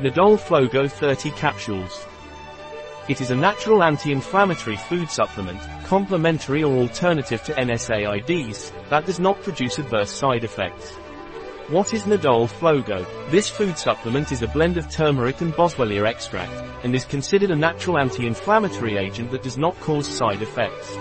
Nodol Flogo 30 capsules. It is a natural anti-inflammatory food supplement, complementary or alternative to NSAIDs, that does not produce adverse side effects. What is Nodol Flogo? This food supplement is a blend of turmeric and boswellia extract, and is considered a natural anti-inflammatory agent that does not cause side effects.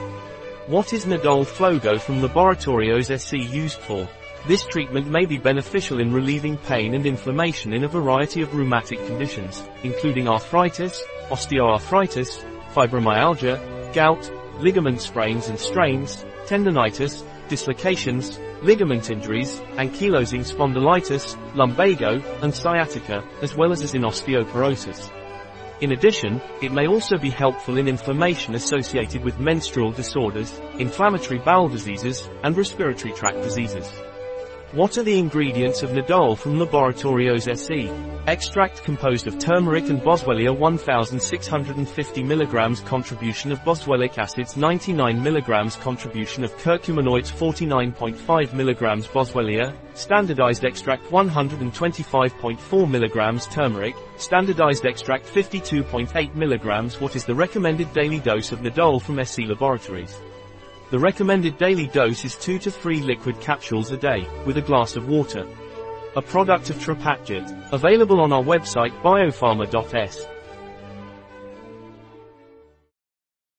What is Nodol Flogo from Laboratorios SC used for? This treatment may be beneficial in relieving pain and inflammation in a variety of rheumatic conditions, including arthritis, osteoarthritis, fibromyalgia, gout, ligament sprains and strains, tendonitis, dislocations, ligament injuries, ankylosing spondylitis, lumbago, and sciatica, as well as as in osteoporosis. In addition, it may also be helpful in inflammation associated with menstrual disorders, inflammatory bowel diseases, and respiratory tract diseases. What are the ingredients of Nodol from Laboratorios SE? Extract composed of turmeric and boswellia 1650 mg contribution of boswellic acids 99 mg contribution of curcuminoids 49.5 mg boswellia, standardized extract 125.4 mg turmeric, standardized extract 52.8 mg What is the recommended daily dose of Nodol from SE Laboratories? The recommended daily dose is 2 to 3 liquid capsules a day, with a glass of water. A product of Trepatdiet, available on our website biopharma.s.